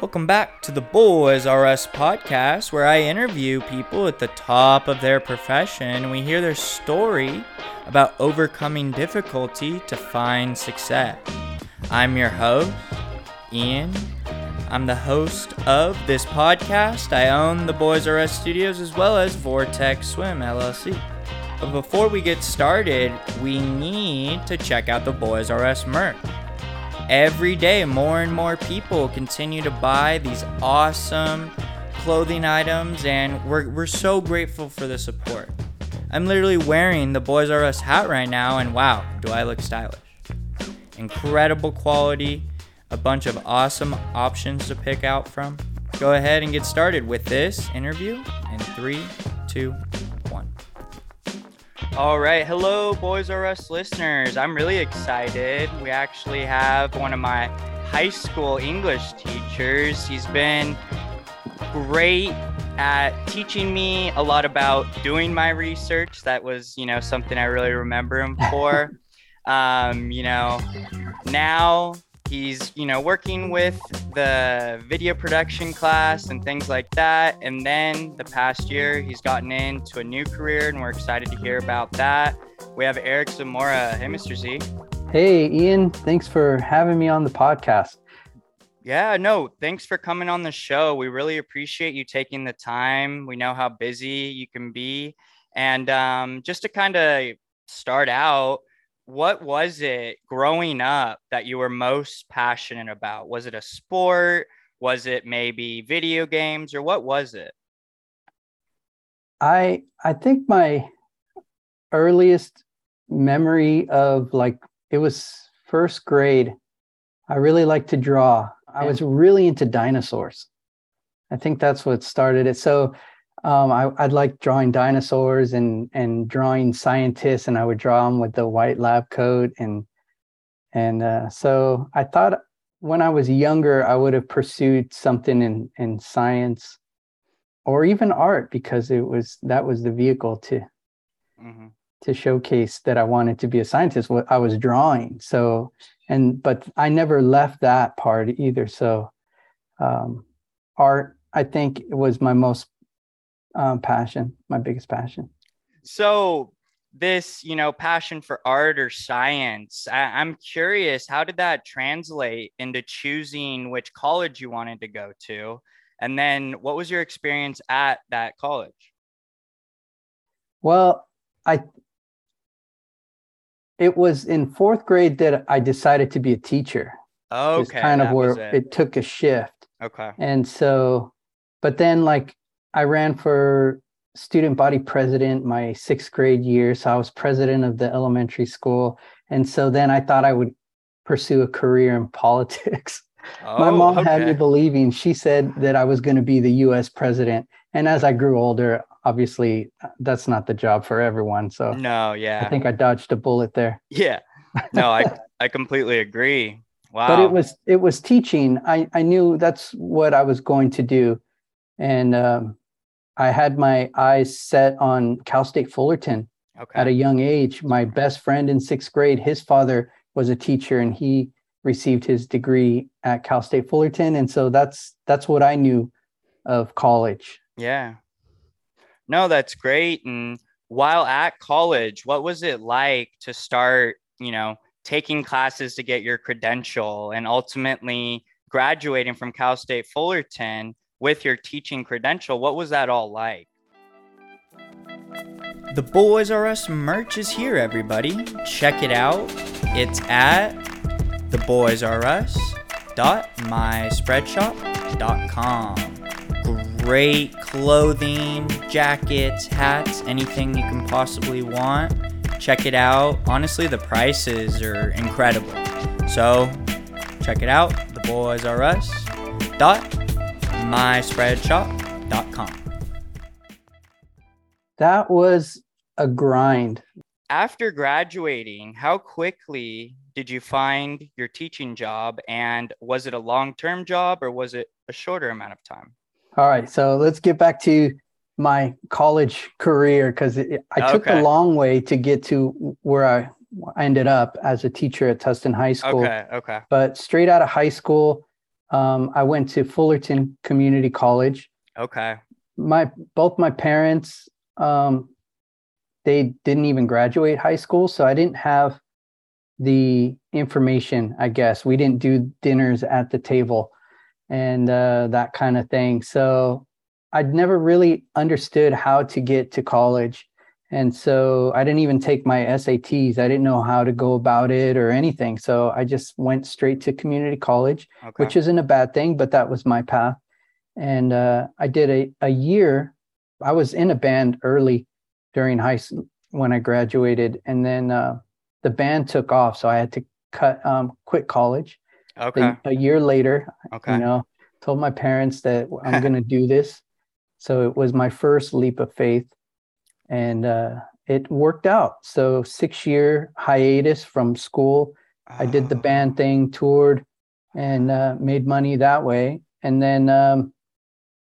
Welcome back to the Bois R'Us podcast, where I interview people at the top of their profession and we hear their story about overcoming difficulty to find success. I'm your host, Ian. I'm the host of this podcast. I own the Bois R'Us Studios as well as Vortex Swim LLC. But before we get started, we need to check out the Bois R'Us merch. Every day, more and more people continue to buy these awesome clothing items, and we're, we're so grateful for the support. I'm literally wearing the Bois R'Us hat right now, and wow, do I look stylish! Incredible quality, a bunch of awesome options to pick out from. Go ahead and get started with this interview in three, two. All right, hello, Bois R'Us listeners. I'm really excited. We actually have one of my high school English teachers. He's been great at teaching me a lot about doing my research. That was, you know, something I really remember him for. um, you know, now he's you know working with the video production class and things like that. And then the past year he's gotten into a new career and we're excited to hear about that. We have eric zamora. Hey mr z. Hey ian. Thanks for having me on the podcast. Yeah no thanks for coming on the show. We really appreciate you taking the time. We know how busy you can be. And um, just to kind of start out what was it growing up that you were most passionate about? Was it a sport? Was it maybe video games or what was it? I I think my earliest memory of like it was first grade. I really liked to draw. I was really into dinosaurs. I think that's what started it. So um, I, would like drawing dinosaurs and and drawing scientists, and I would draw them with the white lab coat, and and uh, so I thought when I was younger I would have pursued something in in science or even art because it was that was the vehicle to mm-hmm. to showcase that I wanted to be a scientist. What I was drawing, so and but I never left that part either. So um, art I think was my most um, passion, my biggest passion. So this, you know, passion for art or science, I- I'm curious, how did that translate into choosing which college you wanted to go to? And then what was your experience at that college? Well, I it was in fourth grade that I decided to be a teacher. Okay. It's kind of where it. it took a shift. Okay. And so, but then like I ran for student body president my sixth grade year. So I was president of the elementary school. And so then I thought I would pursue a career in politics. Oh, my mom okay. had me believing, she said that I was going to be the US president. And as I grew older, obviously that's not the job for everyone. So no, yeah. I think I dodged a bullet there. Yeah. No, I, I completely agree. Wow. But it was it was teaching. I, I knew that's what I was going to do. And um, I had my eyes set on Cal State Fullerton okay. at a young age. My mm-hmm. best friend in sixth grade, his father was a teacher and he received his degree at Cal State Fullerton. And so that's that's what I knew of college. Yeah. No, that's great. And while at college, what was it like to start, you know, taking classes to get your credential and ultimately graduating from Cal State Fullerton? With your teaching credential. What was that all like? The Bois R'Us merch is here, everybody. Check it out. It's at theboisrus.myspreadshop.com. Great clothing, jackets, hats, anything you can possibly want. Check it out. Honestly, the prices are incredible. So, check it out. The myspreadshop.com. That was a grind. After graduating, how quickly did you find your teaching job? And was it a long term job or was it a shorter amount of time? All right. So let's get back to my college career because I okay. took a long way to get to where I ended up as a teacher at Tustin High School. Okay. Okay. But straight out of high school, um, I went to Fullerton Community College. Okay. My both my parents, um, they didn't even graduate high school, so I didn't have the information. I guess we didn't do dinners at the table and uh, that kind of thing. So I'd never really understood how to get to college. And so I didn't even take my SATs. I didn't know how to go about it or anything. So I just went straight to community college, Okay. which isn't a bad thing, but that was my path. And uh, I did a, a year. I was in a band early during high school when I graduated. And then uh, the band took off. So I had to cut, um, quit college. okay. A, a year later, Okay. you know told my parents that i'm going to do this so it was my first leap of faith and uh, it worked out. So six year hiatus from school i did the Oh, band thing toured and uh, made money that way. And then um,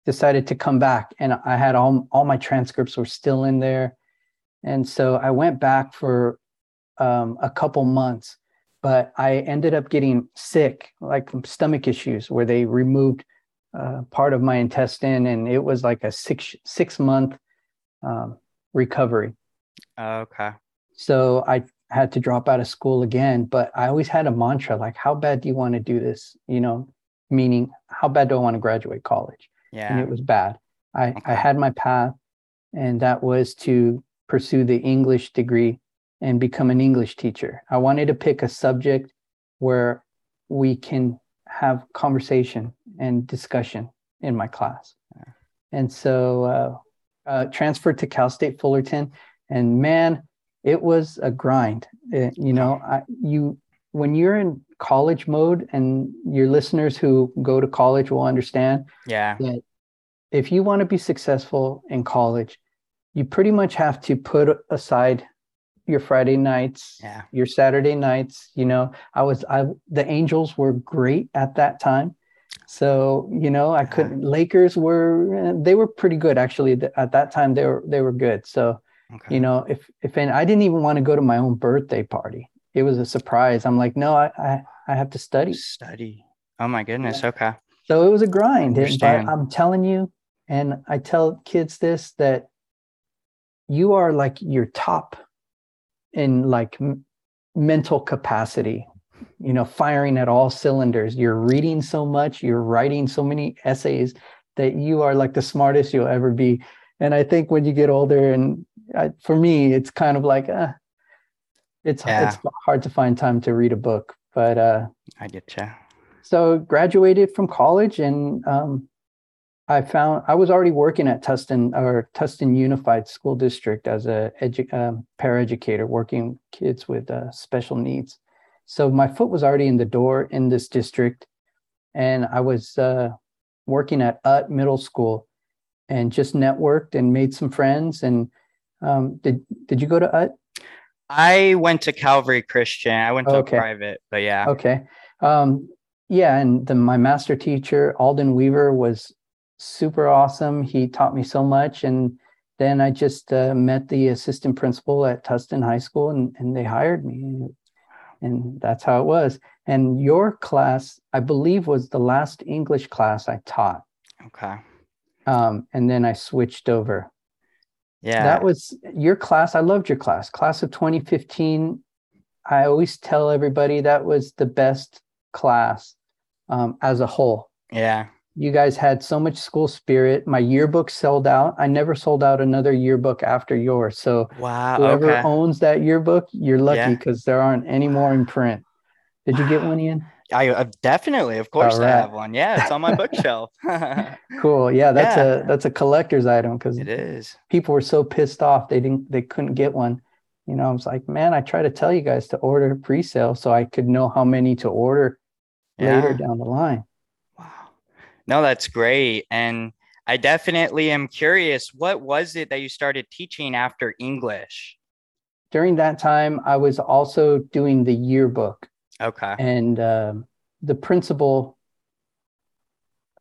decided to come back and i had all, all my transcripts were still in there. And so i went back for um, a couple months but I ended up getting sick, like stomach issues, where they removed uh, part of my intestine, and it was like a six six month um, recovery. Okay. So I had to drop out of school again. But I always had a mantra like, "How bad do you want to do this?" You know, meaning how bad do I want to graduate college? Yeah. And it was bad. I Okay. I had my path, and that was to pursue the English degree and become an English teacher. I wanted to pick a subject where we can have conversation and discussion in my class. And so uh, uh, transferred to Cal State Fullerton, and man, it was a grind. Uh, you know, I, you when you're in college mode, and your listeners who go to college will understand Yeah. that if you want to be successful in college, you pretty much have to put aside your Friday nights, Yeah. your Saturday nights. You know, I was I the Angels were great at that time. So, you know, I couldn't Lakers were eh, they were pretty good actually at that time they were they were good. So, Okay. you know, if if and I didn't even want to go to my own birthday party. It was a surprise. I'm like, no, I I, I have to study. Study. Oh my goodness. Okay. So it was a grind. and- But. I'm telling you, and I tell kids this that you are like your top in like m- mental capacity, you know, firing at all cylinders. You're reading so much, you're writing so many essays that you are like the smartest you'll ever be. And I think when you get older, and I, for me, it's kind of like, uh, it's Yeah. it's hard to find time to read a book. But uh, I get you. so graduated from college and um, I found I was already working at Tustin or Tustin Unified School District as a edu- um, paraeducator, working kids with uh, special needs. So my foot was already in the door in this district, and I was uh, working at Utt Middle School, and just networked and made some friends. And um, did did you go to Utt? I went to Calvary Christian. I went to Okay. private, but yeah. Okay. Um, yeah, and the, my master teacher, Alden Weaver, was super awesome. He taught me so much. And then I just uh, met the assistant principal at Tustin High School and, and they hired me. And that's how it was. And your class, I believe, was the last English class I taught. Okay. Um, and then I switched over. Yeah. That was your class. I loved your class. Class of 2015. I always tell everybody that was the best class um, as a whole. yeah. You guys had so much school spirit. My yearbook sold out. I never sold out another yearbook after yours. So Wow. whoever okay. owns that yearbook, you're lucky Yeah. because there aren't any more in print. Did you get one, Ian? I uh, definitely, of course, I have one. Yeah, it's on my bookshelf. Cool. Yeah, that's Yeah. a that's a collector's item because it is. people were so pissed off they didn't they couldn't get one. You know, I was like, man, I try to tell you guys to order pre-sale so I could know how many to order later down the line. No, that's great. And I definitely am curious. What was it that you started teaching after English? During that time, I was also doing the yearbook, Okay. and um, the principal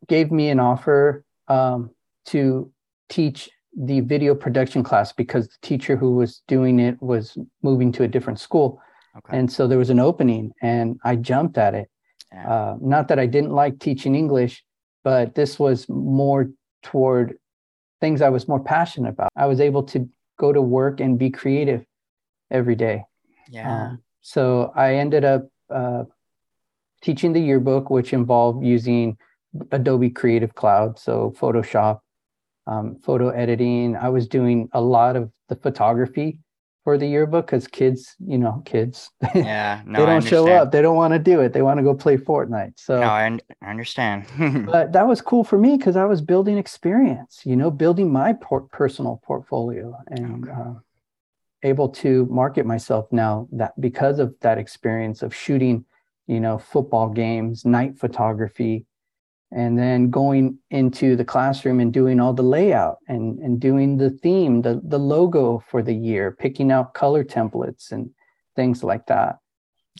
gave me an offer um, to teach the video production class because the teacher who was doing it was moving to a different school. Okay. And so there was an opening, and I jumped at it. Yeah. Uh, not that I didn't like teaching English, but this was more toward things I was more passionate about. I was able to go to work and be creative every day. Yeah. Um, so I ended up uh, teaching the yearbook, which involved using Adobe Creative Cloud, so Photoshop, um, photo editing. I was doing a lot of the photography for the yearbook because kids, you know, kids, yeah, no, they don't show up. They don't want to do it. They want to go play Fortnite. So no, I, un- I understand. but that was cool for me because I was building experience, you know, building my por- personal portfolio and okay. uh, able to market myself now that because of that experience of shooting, you know, football games, night photography, and then going into the classroom and doing all the layout and, and doing the theme, the, the logo for the year, picking out color templates and things like that.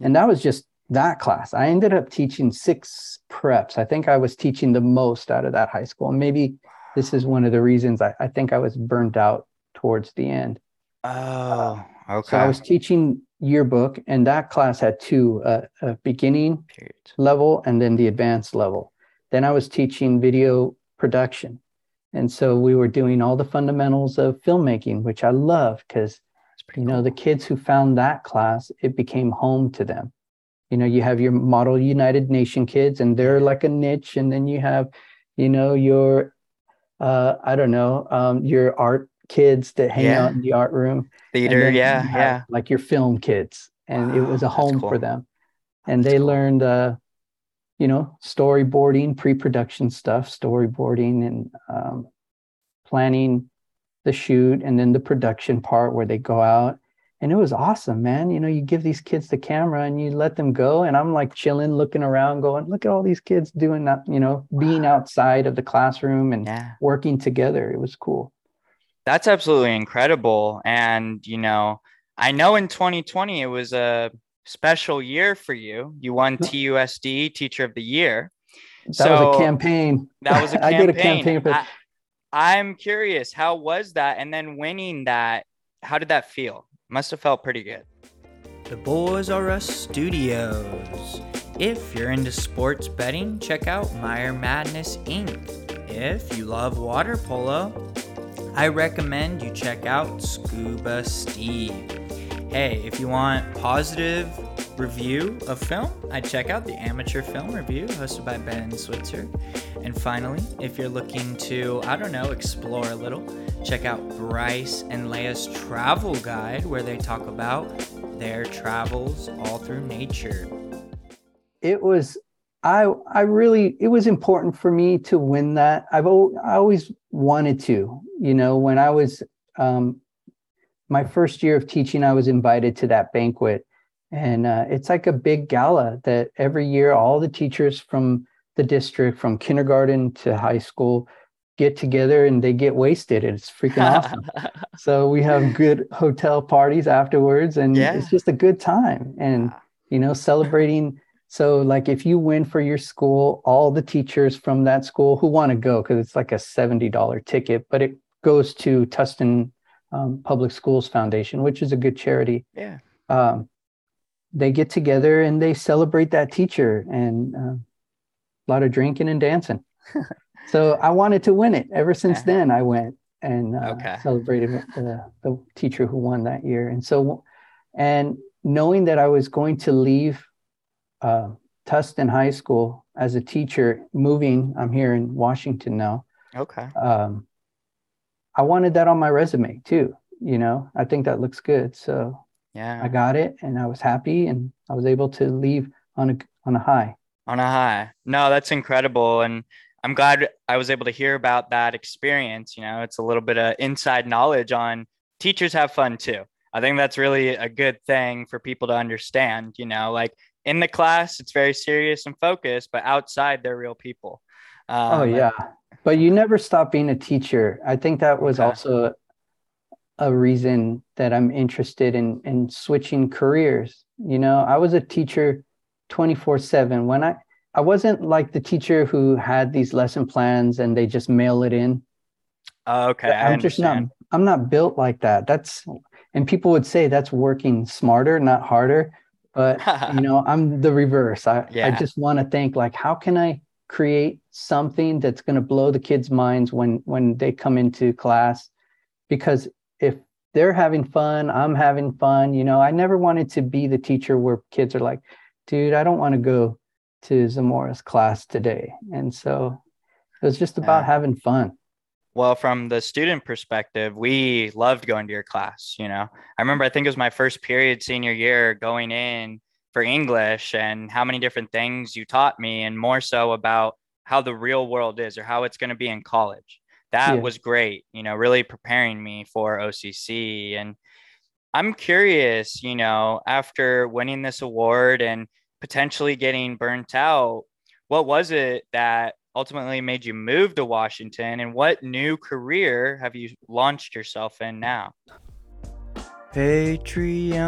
And that was just that class. I ended up teaching six preps. I think I was teaching the most out of that high school. And maybe this is one of the reasons I, I think I was burned out towards the end. Oh, okay. So I was teaching yearbook, and that class had two uh, a beginning Period. level and then the advanced level. Then I was teaching video production. And so we were doing all the fundamentals of filmmaking, which I love because, you know, cool. the kids who found that class, it became home to them. You know, you have your model United Nation kids, and they're like a niche. And then you have, you know, your, uh, I don't know, um, your art kids that hang yeah. out in the art room. Theater, yeah, yeah. Like your film kids. And wow, it was a home cool. for them. And that's they cool. learned, uh, you know, storyboarding, pre-production stuff, storyboarding and um, planning the shoot, and then the production part where they go out. And it was awesome, man. You know, you give these kids the camera and you let them go. And I'm like chilling, looking around, going, look at all these kids doing that, you know, being outside of the classroom and yeah. working together. It was cool. That's absolutely incredible. And, you know, I know in 2020 it was a special year for you. You won TUSD Teacher of the Year. That so was a campaign. That was a campaign. I did a campaign for. I, I'm curious, how was that? And then winning that, how did that feel? Must have felt pretty good. The Boys R Us Studios. If you're into sports betting, check out Meyer Madness Inc. If you love water polo, I recommend you check out Scuba Steve. Hey, if you want positive review of film, I check out the Amateur Film Review hosted by Ben Switzer. And finally, if you're looking to, I don't know, explore a little, check out Bryce and Leia's travel guide where they talk about their travels all through nature. It was I I really it was important for me to win that. I've I always wanted to, you know, when I was um, my first year of teaching, I was invited to that banquet. And uh, it's like a big gala that every year all the teachers from the district, from kindergarten to high school, get together and they get wasted. It's freaking awesome. so we have good hotel parties afterwards, and yeah. it's just a good time. And, you know, celebrating. So, like, if you win for your school, all the teachers from that school who want to go, because it's like a $70 ticket, but it goes to Tustin um, Public Schools Foundation, which is a good charity. Yeah. Um, they get together and they celebrate that teacher and uh, a lot of drinking and dancing. so I wanted to win it. Ever since uh-huh. then, I went and uh, okay. celebrated the, the teacher who won that year. And so, and knowing that I was going to leave uh, Tustin High School as a teacher, moving, I'm here in Washington now. Okay. Um, I wanted that on my resume too. You know, I think that looks good. So yeah, I got it and I was happy and I was able to leave on a on a high. On a high. No, that's incredible. And I'm glad I was able to hear about that experience. You know, it's a little bit of inside knowledge on teachers have fun too. I think that's really a good thing for people to understand. You know, like in the class, it's very serious and focused, but outside, they're real people. Um, oh, yeah but you never stop being a teacher. I think that was okay. also a reason that I'm interested in in switching careers. You know, I was a teacher 24/7 when I I wasn't like the teacher who had these lesson plans and they just mail it in. Oh, okay, I'm just not I'm not built like that. That's and people would say that's working smarter, not harder. but you know, I'm the reverse. I, Yeah. I just want to think like, how can I create something that's going to blow the kids' minds when when they come into class? Because if they're having fun, I'm having fun. You know, I never wanted to be the teacher where kids are like, dude, I don't want to go to Zamora's class today. And so it was just about Yeah. having fun. Well, from the student perspective, we loved going to your class. You know, I remember I think it was my first period senior year going in for English and how many different things you taught me, and more so about how the real world is or how it's going to be in college. That Yeah. was great, you know, really preparing me for OCC. And I'm curious, you know, after winning this award and potentially getting burnt out, what was it that ultimately made you move to Washington and what new career have you launched yourself in now? Patreon,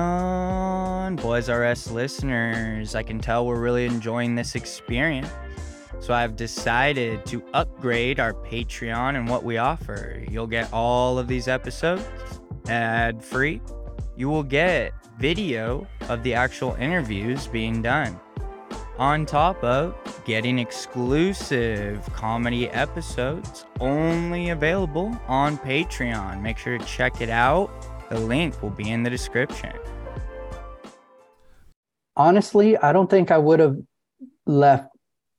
Bois R'Us listeners, I can tell we're really enjoying this experience. So I've decided to upgrade our Patreon and what we offer. You'll get all of these episodes ad free. You will get video of the actual interviews being done on top of getting exclusive comedy episodes only available on Patreon. Make sure to check it out. The link will be in the description. honestly, I don't think I would have left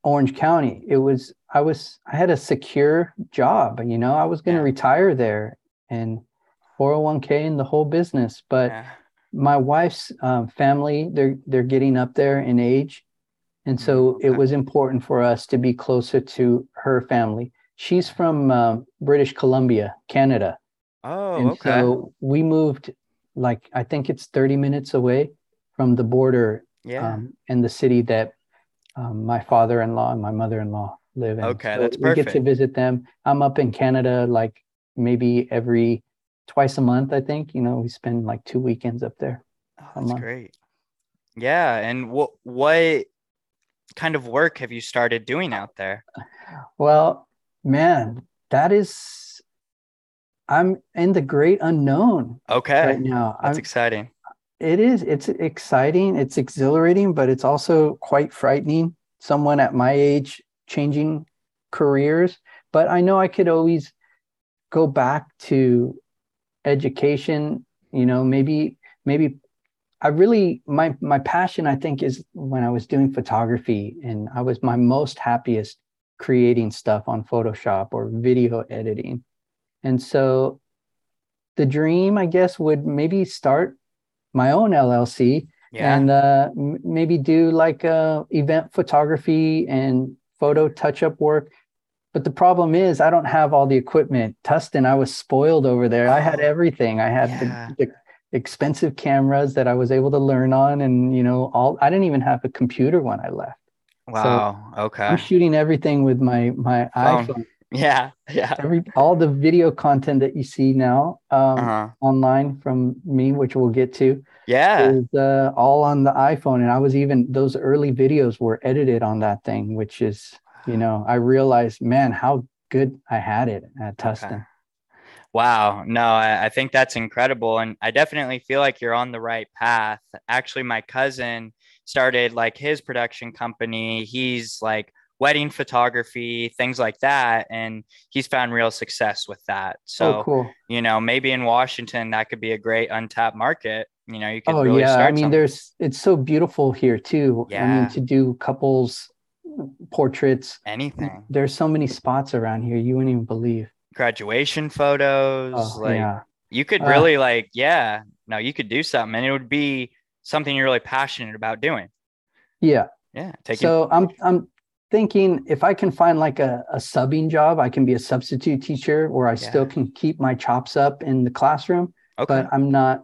Orange County. It was I was I had a secure job, you know, I was going to Yeah. retire there and 401k and the whole business, but Yeah. my wife's um, family they're they're getting up there in age and so it was important for us to be closer to her family she's from um, british columbia canada Oh, and okay. so we moved like i think it's 30 minutes away from the border yeah. um, and the city that um, my father-in-law and my mother-in-law live in. Okay, So that's perfect. we get to visit them. I'm up in Canada like maybe every twice a month. I think you know we spend like two weekends up there. Oh, that's month. great. Yeah, and what what kind of work have you started doing out there? Well, man, that is. I'm in the great unknown Okay, right now. that's I'm, exciting. it is. It's exciting. It's exhilarating, but it's also quite frightening. Someone at my age changing careers, but I know I could always go back to education. You know, maybe maybe I really my my passion I think is when I was doing photography and I was my most happiest creating stuff on Photoshop or video editing. And so the dream I guess would maybe start my own LLC Yeah. and uh, m- maybe do like uh, event photography and photo touch up work. But the problem is, I don't have all the equipment. Tustin, I was spoiled over there. I had Oh, everything. I had yeah. the, the expensive cameras that I was able to learn on, and you know, all. I didn't even have a computer when I left. wow. okay. I'm shooting everything with my my Phone. iPhone. Yeah. Yeah. Every all the video content that you see now um, Uh-huh. online from me, which we'll get to, Yeah. is uh, all on the iPhone. And I was even those early videos were edited on that thing, which is, you know, I realized, man, how good I had it at Tustin. Okay. Wow. No, I, I think that's incredible. And I definitely feel like you're on the right path. Actually, my cousin started like his production company. He's like wedding photography, things like that. And he's found real success with that. So, oh, cool. you know, maybe in Washington, that could be a great untapped market. You know, you could Oh really yeah, start I mean, something. there's it's so beautiful here too. Yeah. I mean, to do couples portraits. anything, There's so many spots around here you wouldn't even believe. graduation photos. Oh like, yeah, you could Uh, really, like, yeah, no, you could do something and it would be something you're really passionate about doing. yeah. Yeah. Taking, So I'm I'm thinking if I can find like a, a subbing job, I can be a substitute teacher where I still can keep my chops up in the classroom, okay. but I'm not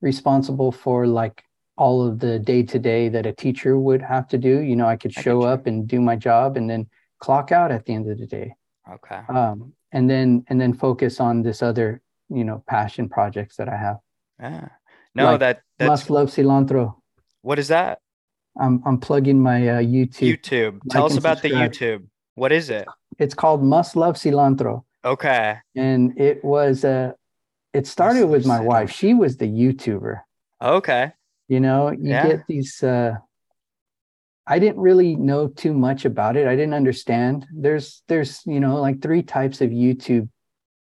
responsible for like all of the day to day that a teacher would have to do. You know, I could show you. up and do my job and then clock out at the end of the day. Okay. Um, and then and then focus on this other, you know, passion projects that I have. Yeah. No, Like, that that's Must love cilantro. what is that? I'm I'm plugging my uh, YouTube. YouTube. Tell us about the. YouTube. What is it? It's called Must Love Cilantro. Okay. and it was uh it started with my wife she was the youtuber Okay. You know, you Yeah. get these uh I didn't really know too much about it. I didn't understand. There's there's, you know, like three types of YouTube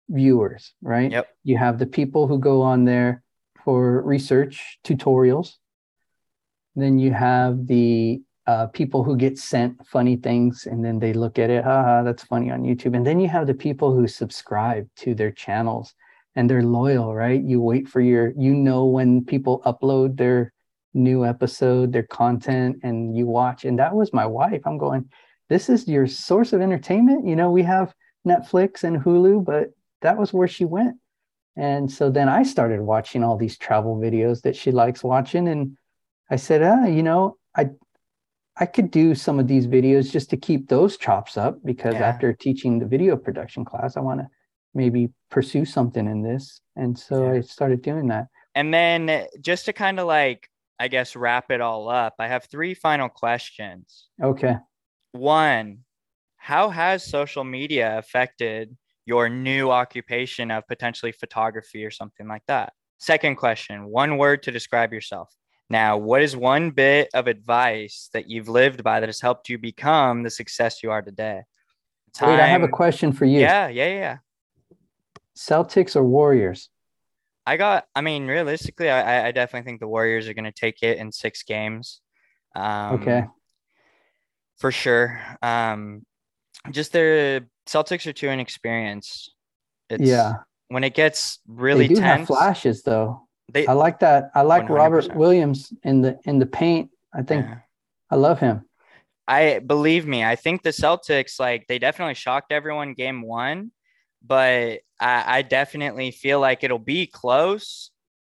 viewers, right? Yep. You have the people who go on there for research tutorials. Then you have the uh, people who get sent funny things and then they look at it, haha, that's funny on YouTube. And then you have the people who subscribe to their channels and they're loyal, right? You wait for your, you know, when people upload their new episode, their content, and you watch. And that was my wife. I'm going, this is your source of entertainment. You know, we have Netflix and Hulu, but that was where she went. And so then I started watching all these travel videos that she likes watching. And I said, ah, you know, I I could do some of these videos just to keep those chops up because Yeah. after teaching the video production class, I want to maybe pursue something in this. And so Yeah. I started doing that. And then just to kind of like, I guess, wrap it all up, I have three final questions. Okay. One, how has social media affected your new occupation of potentially photography or something like that? Second question, one word to describe yourself. Now, what is one bit of advice that you've lived by that has helped you become the success you are today? Wait, I have a question for you. Yeah, yeah, yeah. Celtics or Warriors? I got. I mean, realistically, I, I- I definitely think the Warriors are going to take it in six games. Um, Okay. for sure. Um, just their Celtics are too inexperienced. It's, yeah. When it gets really they do tense, have flashes though. They. I like that. I like Robert 100%. Williams in the in the paint. I think yeah. I love him. I believe me. I think the Celtics, like, they definitely shocked everyone game one, but I, I definitely feel like it'll be close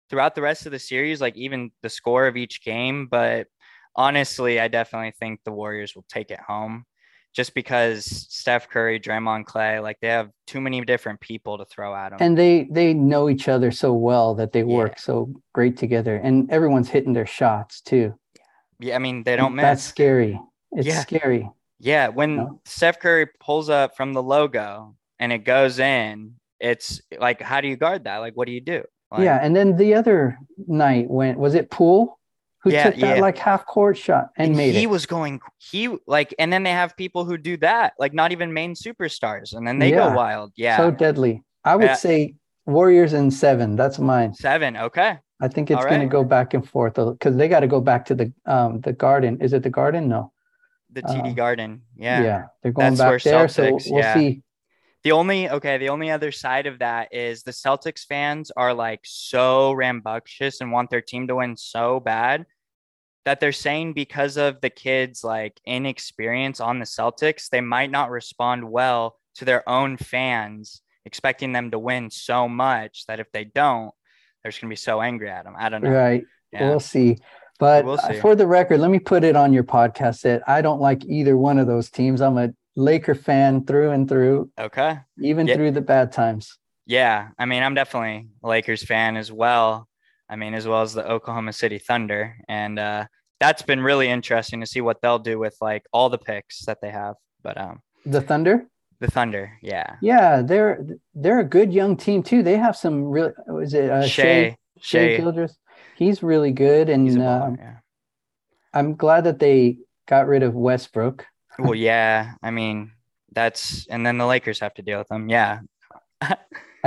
throughout the rest of the series, like even the score of each game. But honestly, I definitely think the Warriors will take it home just because Steph Curry, Draymond Clay, like they have too many different people to throw at them. And they they know each other so well that they Yeah. work so great together. And everyone's hitting their shots too. yeah, I mean, they don't miss. That's scary. It's Yeah. scary. Yeah, when. Steph Curry pulls up from the logo and it goes in, it's like, how do you guard that? Like, what do you do? Like, yeah. And then the other night when was it Poole who Yeah, took that yeah. like half court shot and, made he it? was going, he like, and then they have people who do that, like not even main superstars, and then they Yeah. go wild. Yeah, So deadly. I would say Warriors in seven. That's mine. seven. Okay, I think it's All going to right. go back and forth because they got to go back to the um the garden. Is it the garden? No. the TD Uh, Garden. Yeah. Yeah. They're going That's back there. So we'll see. The only okay, the only other side of that is the Celtics fans are like so rambunctious and want their team to win so bad that they're saying because of the kids like inexperience on the Celtics, they might not respond well to their own fans, expecting them to win so much that if they don't, they're just gonna be so angry at them. I don't know. Right. Yeah. We'll see. But We'll uh, see. for the record, let me put it on your podcast that I don't like either one of those teams. I'm a Laker fan through and through, Okay. even Yeah. through the bad times. Yeah, I mean, I'm definitely a Lakers fan as well. I mean, as well as the Oklahoma City Thunder, and uh, that's been really interesting to see what they'll do with like all the picks that they have. But um, The Thunder? the Thunder, yeah, Yeah, they're they're a good young team too. They have some really was it uh, Shai, Shai Shai? He's really good, and a uh, yeah. I'm glad that they got rid of Westbrook. Well, yeah, I mean, that's and then the Lakers have to deal with them. Yeah,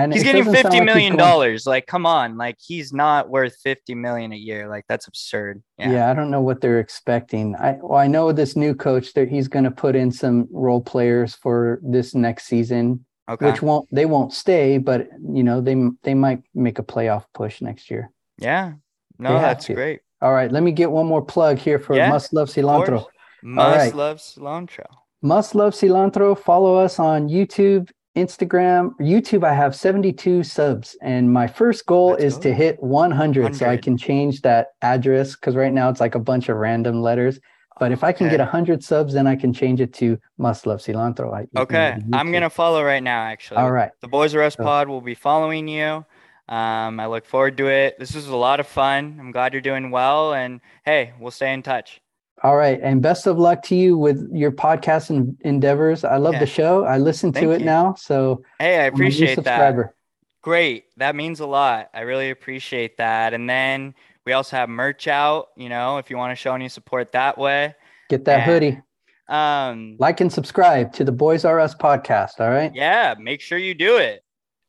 And he's getting fifty million dollars. Like, come on, like he's not worth fifty million a year. Like that's absurd. Yeah. Yeah, I don't know what they're expecting. I well, I know this new coach that he's going to put in some role players for this next season, okay, which won't they won't stay, but you know they they might make a playoff push next year. yeah, no, that's to. great. All right, let me get one more plug here for Yeah, Must Love Cilantro. Must right. love cilantro. Must Love Cilantro. Follow us on YouTube, Instagram. YouTube, I have 72 subs, and my first goal Let's is go. to hit 100, so I can change that address because right now it's like a bunch of random letters. But if I can get 100 subs, then I can change it to Must Love Cilantro. I- Okay, I'm gonna follow right now. Actually, All right. the Boys Us So- Pod will be following you. Um, I look forward to it. This was a lot of fun. I'm glad you're doing well, and hey, we'll stay in touch. All right. And best of luck to you with your podcast and endeavors. I love Yeah. the show. I listen to it you. now. So Hey, I I'm a new appreciate that. subscriber. Great, that means a lot. I really appreciate that. And then We also have merch out, you know, if you want to show any support that way. Get that And- hoodie. Um, Like and subscribe to the Bois R'Us podcast. All right. yeah, make sure you do it.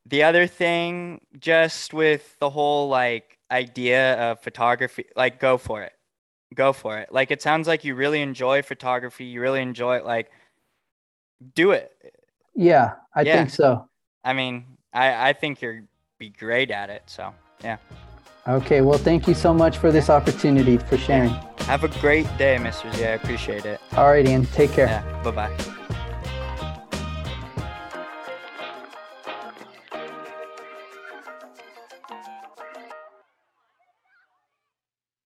The other thing, just with the whole like idea of photography, like go for it. Go for it. Like it sounds like you really enjoy photography. You really enjoy it. Like do it. Yeah, I Yeah. think so. I mean, I, I think you're be great at it. So yeah. Okay. Well, thank you so much for this opportunity for sharing. Have a great day, Mr. Z. I appreciate it. All right, Ian. Take care. Yeah. Bye bye.